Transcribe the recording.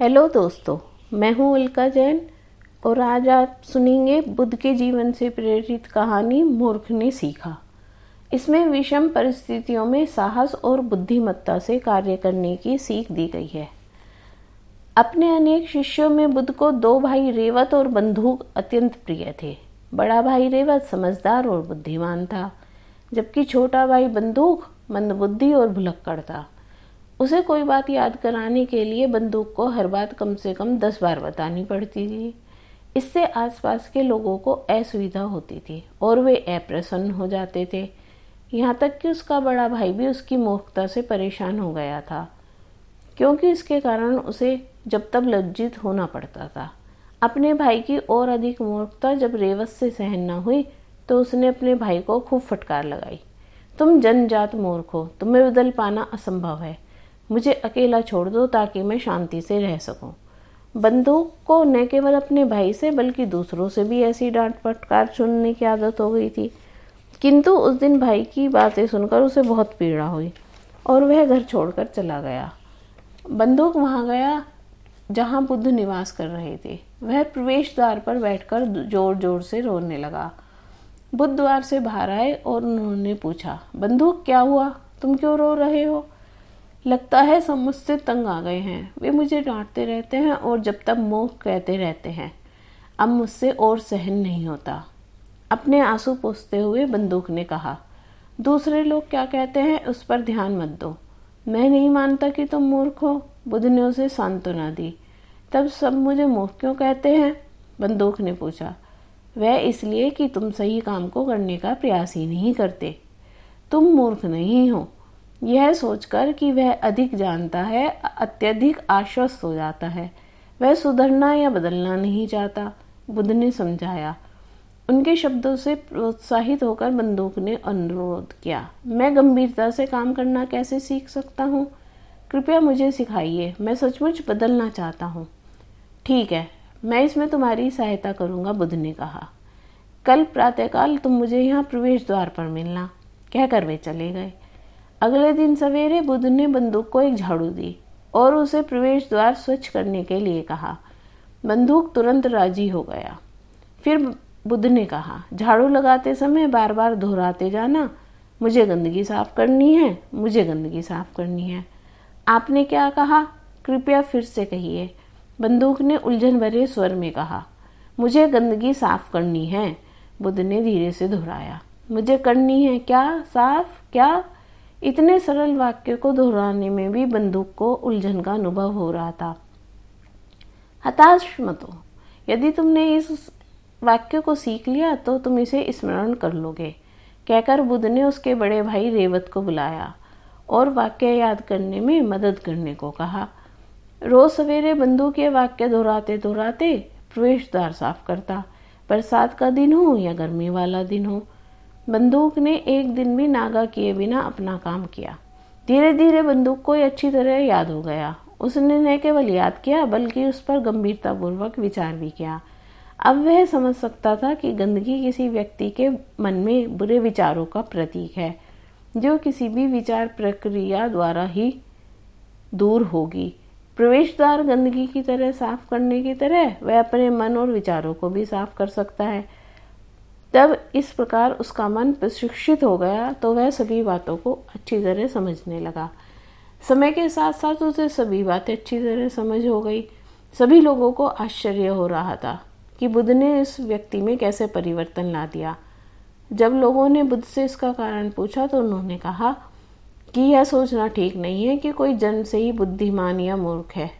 Hello दोस्तों, मैं हूँ उल्का जैन और आज आप सुनेंगे बुद्ध के जीवन से प्रेरित कहानी मूर्ख ने सीखा। इसमें विषम परिस्थितियों में साहस और बुद्धिमत्ता से कार्य करने की सीख दी गई है। अपने अनेक शिष्यों में बुद्ध को दो भाई रेवत और बंदूक अत्यंत प्रिय थे। बड़ा भाई रेवत समझदार और बुद्धिमान था, जबकि छोटा भाई बंदूक, मंदबुद्धि और भुलक्कड़ था। उसे कोई बात याद कराने के लिए बंदूक को हर बात कम से कम दस बार बतानी पड़ती थी। इससे आसपास के लोगों को असुविधा होती थी और वे अप्रसन्न हो जाते थे। यहाँ तक कि उसका बड़ा भाई भी उसकी मूर्खता से परेशान हो गया था, क्योंकि इसके कारण उसे जब तब लज्जित होना पड़ता था। अपने भाई की और अधिक मूर्खता जब रेवत से सहन न हुई तो उसने अपने भाई को खूब फटकार लगाई। तुम जनजात मूर्ख हो, तुम्हें बदल पाना असंभव है। मुझे अकेला छोड़ दो ताकि मैं शांति से रह सकूँ। बंदूक को न केवल अपने भाई से, बल्कि दूसरों से भी ऐसी डांट फटकार सुनने की आदत हो गई थी। किंतु उस दिन भाई की बातें सुनकर उसे बहुत पीड़ा हुई और वह घर छोड़कर चला गया। बंदूक वहाँ गया जहाँ बुद्ध निवास कर रहे थे। वह प्रवेश द्वार पर बैठकर ज़ोर ज़ोर से रोने लगा। बुद्ध द्वार से बाहर आए और उन्होंने पूछा, बंदूक, क्या हुआ? तुम क्यों रो रहे हो? लगता है सब मुझसे तंग आ गए हैं। वे मुझे डांटते रहते हैं और जब तक मोह कहते रहते हैं। अब मुझसे और सहन नहीं होता। अपने आँसू पोसते हुए बंदूक ने कहा, दूसरे लोग क्या कहते हैं उस पर ध्यान मत दो। मैं नहीं मानता कि तुम मूर्ख हो। बुद्ध ने उसे सांत्वना दी। तब सब मुझे मूर्ख क्यों कहते हैं? बंदूक ने पूछा, वह इसलिए कि तुम सही काम को करने का प्रयास ही नहीं करते। तुम मूर्ख नहीं हो। यह सोचकर कि वह अधिक जानता है, अत्यधिक आश्वस्त हो जाता है। वह सुधरना या बदलना नहीं चाहता, बुद्ध ने समझाया। उनके शब्दों से प्रोत्साहित होकर बंदूक ने अनुरोध किया, मैं गंभीरता से काम करना कैसे सीख सकता हूँ? कृपया मुझे सिखाइए, मैं सचमुच बदलना चाहता हूँ। ठीक है, मैं इसमें तुम्हारी सहायता करूँगा, बुद्ध ने कहा। कल प्रातःकाल तुम मुझे यहाँ प्रवेश द्वार पर मिलना, कहकर वे चले गए। अगले दिन सवेरे बुद्ध ने बंदूक को एक झाड़ू दी और उसे प्रवेश द्वार स्वच्छ करने के लिए कहा। बंदूक तुरंत राज़ी हो गया। फिर बुद्ध ने कहा, झाड़ू लगाते समय बार बार दोहराते जाना। मुझे गंदगी साफ़ करनी है, मुझे गंदगी साफ़ करनी है। आपने क्या कहा? कृपया फिर से कहिए। बंदूक ने उलझन भरे स्वर में कहा, मुझे गंदगी साफ़ करनी है। बुद्ध ने धीरे से दोहराया, मुझे करनी है। क्या? साफ़? क्या? इतने सरल वाक्य को दोहराने में भी बंदूक को उलझन का अनुभव हो रहा था। हताश मत हो। यदि तुमने इस वाक्य को सीख लिया तो तुम इसे स्मरण कर लोगे। कहकर बुद्ध ने उसके बड़े भाई रेवत को बुलाया और वाक्य याद करने में मदद करने को कहा। रोज सवेरे बंदूक ये वाक्य दोहराते दोहराते प्रवेश द्वार साफ़ करता। बरसात का दिन हो या गर्मी वाला दिन हो बंदूक ने एक दिन भी नागा किए बिना अपना काम किया। धीरे धीरे बंदूक को अच्छी तरह याद हो गया। उसने न केवल याद किया, बल्कि उस पर गंभीरतापूर्वक विचार भी किया। अब वह समझ सकता था कि गंदगी किसी व्यक्ति के मन में बुरे विचारों का प्रतीक है, जो किसी भी विचार प्रक्रिया द्वारा ही दूर होगी। प्रवेश द्वार गंदगी की तरह साफ़ करने की तरह वह अपने मन और विचारों को भी साफ़ कर सकता है। तब इस प्रकार उसका मन प्रशिक्षित हो गया तो वह सभी बातों को अच्छी तरह समझने लगा। समय के साथ साथ उसे सभी बातें अच्छी तरह समझ हो गई। सभी लोगों को आश्चर्य हो रहा था कि बुद्ध ने इस व्यक्ति में कैसे परिवर्तन ला दिया। जब लोगों ने बुद्ध से इसका कारण पूछा तो उन्होंने कहा कि यह सोचना ठीक नहीं है कि कोई जन्म से ही बुद्धिमान या मूर्ख है।